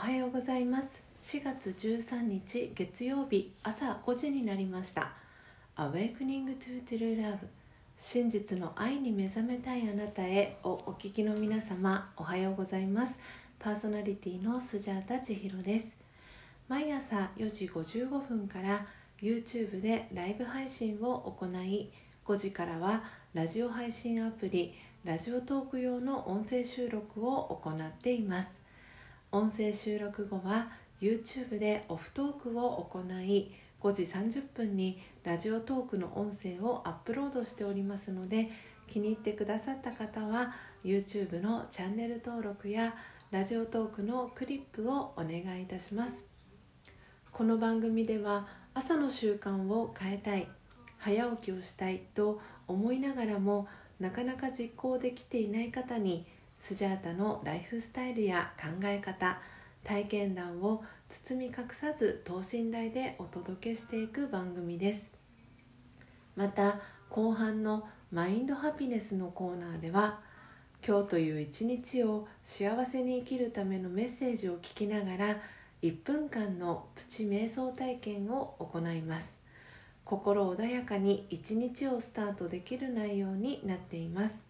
はようございます。4月13日月曜日朝5時になりました。Awakening to True Love 真実の愛に目覚めたいあなたへをお聞きの皆様おはようございます。パーソナリティのスジャータ千尋です。毎朝4時55分から YouTube でライブ配信を行い5時からはラジオ配信アプリラジオトーク用の音声収録を行っています。音声収録後は YouTube でオフトークを行い5時30分にラジオトークの音声をアップロードしておりますので気に入ってくださった方は YouTube のチャンネル登録やラジオトークのクリップをお願いいたします。この番組では朝の習慣を変えたい早起きをしたいと思いながらもなかなか実行できていない方にスジャータのライフスタイルや考え方体験談を包み隠さず等身大でお届けしていく番組です。また後半のマインドハピネスのコーナーでは今日という一日を幸せに生きるためのメッセージを聞きながら1分間のプチ瞑想体験を行います。心穏やかに一日をスタートできる内容になっています。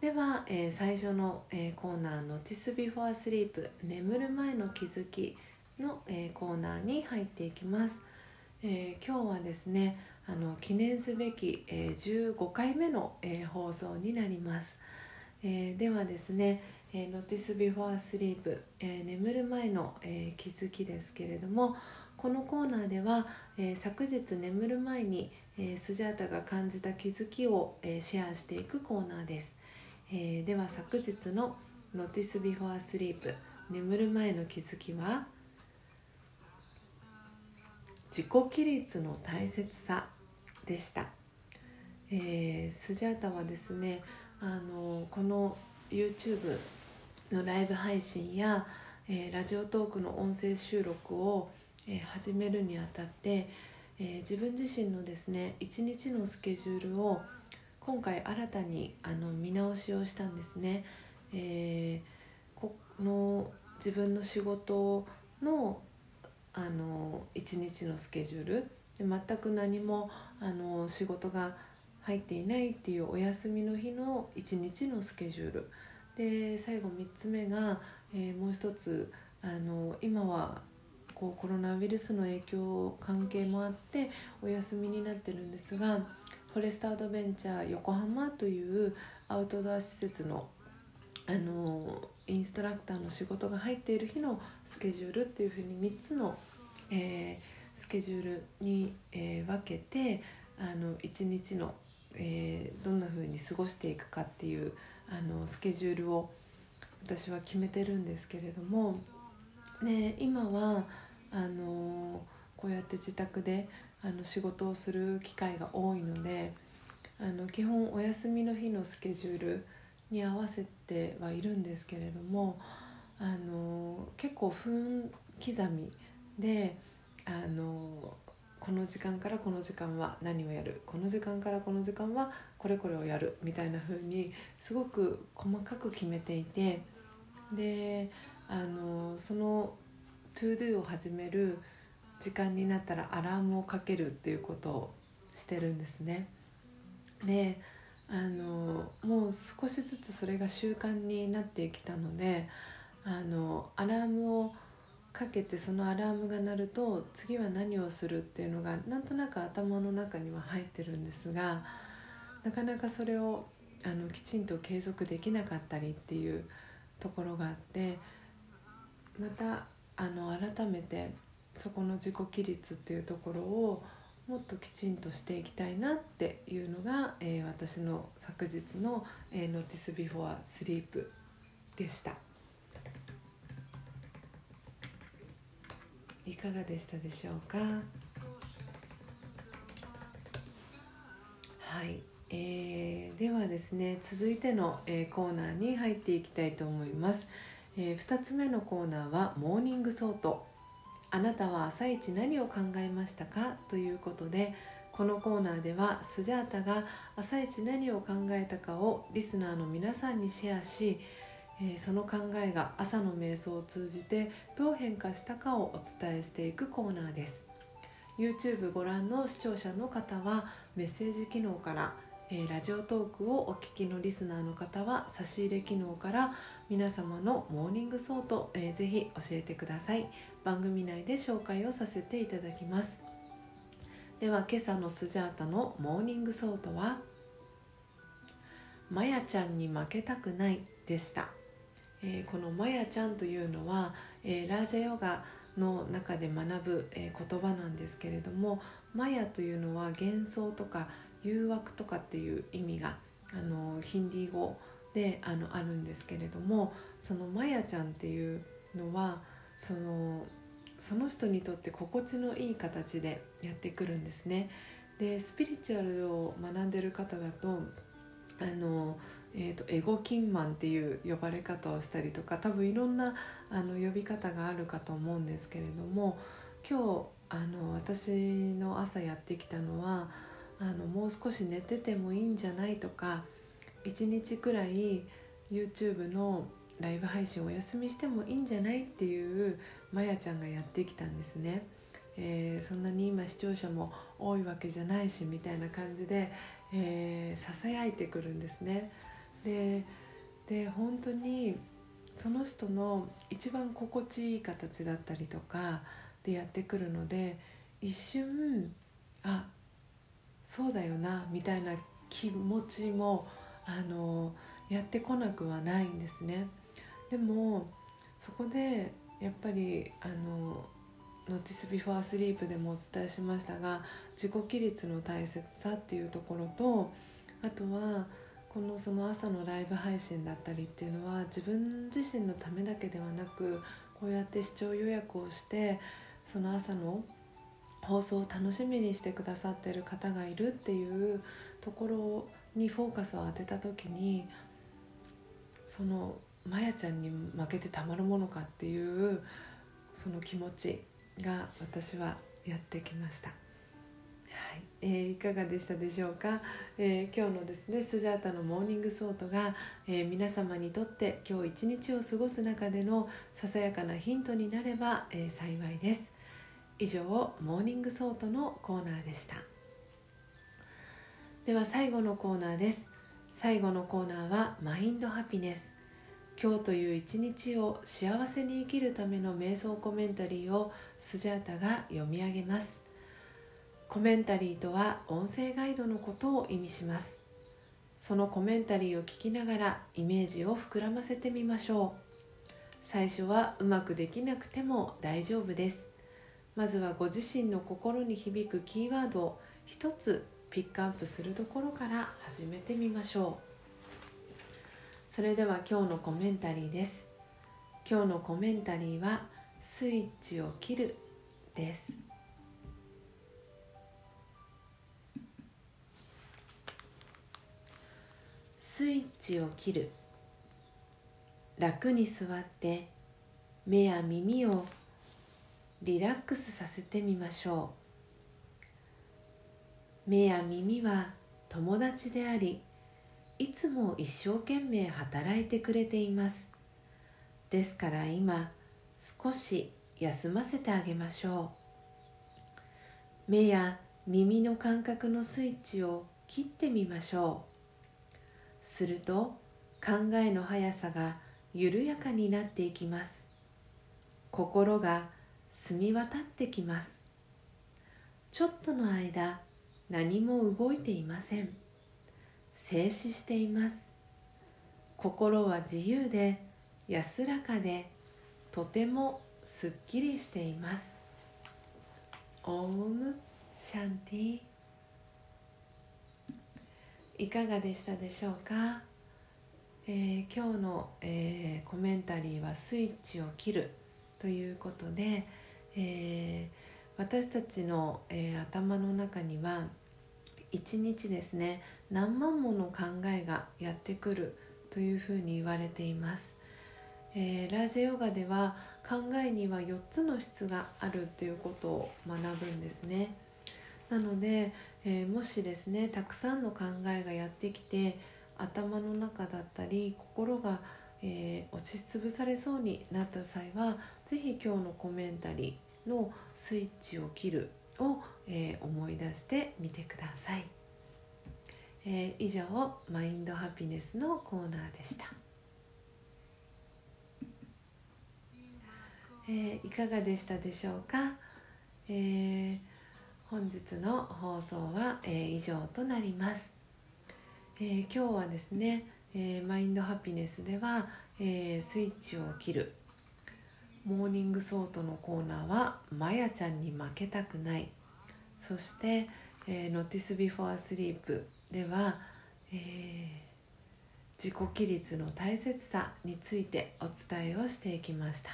では、えー、最初の、えー、コーナー「Notice Before Sleep 眠る前の気づきの」えー、コーナーに入っていきます、え今日はですねあの記念すべき、え15回目の、え放送になります、えではですね「え Notice Before Sleep、え眠る前の、え気づき」ですけれどもこのコーナーでは、え昨日眠る前に、えスジャータが感じた気づきを、えシェアしていくコーナーです。えー、では昨日の「Notice Before Sleep」眠る前の気づきは自己規律の大切さでした、えー、スジャータはですねあのこの YouTube のライブ配信や、えー、ラジオトークの音声収録を、えー、始めるにあたって、えー、自分自身のですね一日のスケジュールを今回新たにあの見直しをしたんですね。えー、この自分の仕事のあの一日のスケジュール全く何もあの仕事が入っていないっていうお休みの日の一日のスケジュールで最後3つ目が、えー、もう一つあの今はこうコロナウイルスの影響関係もあってお休みになってるんですがフォレストアドベンチャー横浜というアウトドア施設のあのインストラクターの仕事が入っている日のスケジュールっていうふうに3つの、えー、スケジュールに、えー、分けてあの1日の、えー、どんなふうに過ごしていくかっていうあのスケジュールを私は決めてるんですけれども、ね、今はあのこうやって自宅であの仕事をする機会が多いのであの基本お休みの日のスケジュールに合わせてはいるんですけれどもあの結構分刻みであのこの時間からこの時間は何をやるこの時間からこの時間はこれこれをやるみたいな風にすごく細かく決めていてであのその ToDo を始める時間になったらアラームをかけるっていうことをしてるんですね。であのもう少しずつそれが習慣になってきたのであのアラームをかけてそのアラームが鳴ると次は何をするっていうのがなんとなく頭の中には入ってるんですがなかなかそれをあのきちんと継続できなかったりっていうところがあってまたあの改めてそこの自己規律っていうところをもっときちんとしていきたいなっていうのが、えー、私の昨日の、えー、 notice before sleepでしたいかがでしたでしょうかはい、えー、ではですね続いての、えー、コーナーに入っていきたいと思います、えー、2つ目のコーナーは Morning Thought あなたは朝一何を考えましたか？ということでこのコーナーではスジャータが朝一何を考えたかをリスナーの皆さんにシェアし、えその考えが朝の瞑想を通じてどう変化したかをお伝えしていくコーナーです。YouTube ご覧の視聴者の方はメッセージ機能からえラジオトークをお聞きのリスナーの方は差し入れ機能から皆様の Morning Thought、えー、ぜひ教えてください。番組内で紹介をさせていただきます。では今朝のスジャータの Morning Thought は「まやちゃんに負けたくない」でした、えー、この「まやちゃん」というのは、えー、ラージャヨガの中で学ぶ、え言葉なんですけれどもマヤというのは幻想とか誘惑とかっていう意味があのヒンディー語であのあるんですけれどもそのマヤちゃんっていうのはそのその人にとって心地のいい形でやってくるんですね。でスピリチュアルを学んでる方だとあの、えーと、エゴキンマンっていう呼ばれ方をしたりとか多分いろんなあの呼び方があるかと思うんですけれども今日あの私の朝やってきたのはあのもう少し寝ててもいいんじゃないとか1日くらい YouTube のライブ配信お休みしてもいいんじゃないっていうまやちゃんがやってきたんですね、えー、そんなに今視聴者も多いわけじゃないしみたいな感じでささやいてくるんですね。でで本当にその人の一番心地いい形だったりとかでやってくるので一瞬あそうだよなみたいな気持ちもあのやってこなくはないんですね。でもそこでやっぱりあの「ノーティス・ビフォー・スリープ」でもお伝えしましたが自己規律の大切さっていうところとあとはこのその朝のライブ配信だったりっていうのは自分自身のためだけではなくこうやって視聴予約をしてその朝の放送を楽しみにしてくださってる方がいるっていうところにフォーカスを当てた時にそのまやちゃんに負けてたまるものかっていうその気持ちが私はやってきました。はいえー、いかがでしたでしょうか、えー、今日のですねスジャータの Morning Thought が、えー、皆様にとって今日一日を過ごす中でのささやかなヒントになれば、え幸いです。以上 Morning Thought のコーナーでした。では最後のコーナーです。最後のコーナーは Mind Happiness。今日という一日を幸せに生きるための瞑想コメンタリーをスジャータが読み上げます。コメンタリーとは音声ガイドのことを意味します。そのコメンタリーを聞きながらイメージを膨らませてみましょう。最初はうまくできなくても大丈夫です。まずはご自身の心に響くキーワードを一つピックアップするところから始めてみましょう。それでは今日のコメンタリーです。今日のコメンタリーはスイッチを切るです。スイッチを切る。楽に座って目や耳をリラックスさせてみましょう。目や耳は友達でありいつも一生懸命働いてくれています。ですから今少し休ませてあげましょう。目や耳の感覚のスイッチを切ってみましょう。すると考えの速さが緩やかになっていきます。心が澄み渡ってきます。ちょっとの間何も動いていません。静止しています。心は自由で安らかでとてもすっきりしています。オームシャンティ。いかがでしたでしょうか、えー、今日の、えー、コメンタリーは「スイッチを切る」ということで、えー、私たちの、えー、頭の中には1日ですね何万もの考えがやってくるというふうに言われています、えー、ラージヨガでは考えには4つの質があるということを学ぶんですね。なので、えー、もしですねたくさんの考えがやってきて頭の中だったり心が、えー、落ちつぶされそうになった際は是非今日のコメンタリーのスイッチを切るを、えー、思い出してみてください、えー、以上マインドハピネスのコーナーでした、えー、いかがでしたでしょうか、え本日の放送は、え以上となります、え今日はですね、え Mind Happiness では、えスイッチを切る。 Morning Thought のコーナーは「まやちゃんに負けたくない」そして「えー、Notice Before Sleep」では、えー、自己規律の大切さについてお伝えをしていきました、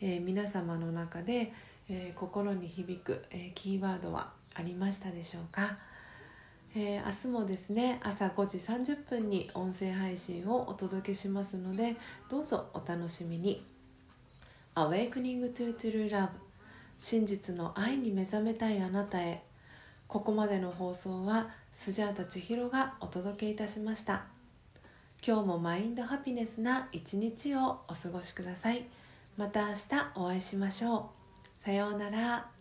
えー、皆様の中で、えー、心に響く、えー、キーワードはありましたでしょうか、えー、明日もですね朝5時30分に音声配信をお届けしますのでどうぞお楽しみに。Awakening to True Love 真実の愛に目覚めたいあなたへ。ここまでの放送はスジャータ千尋がお届けいたしました。今日もマインドハピネスな一日をお過ごしください。また明日お会いしましょう。さようなら。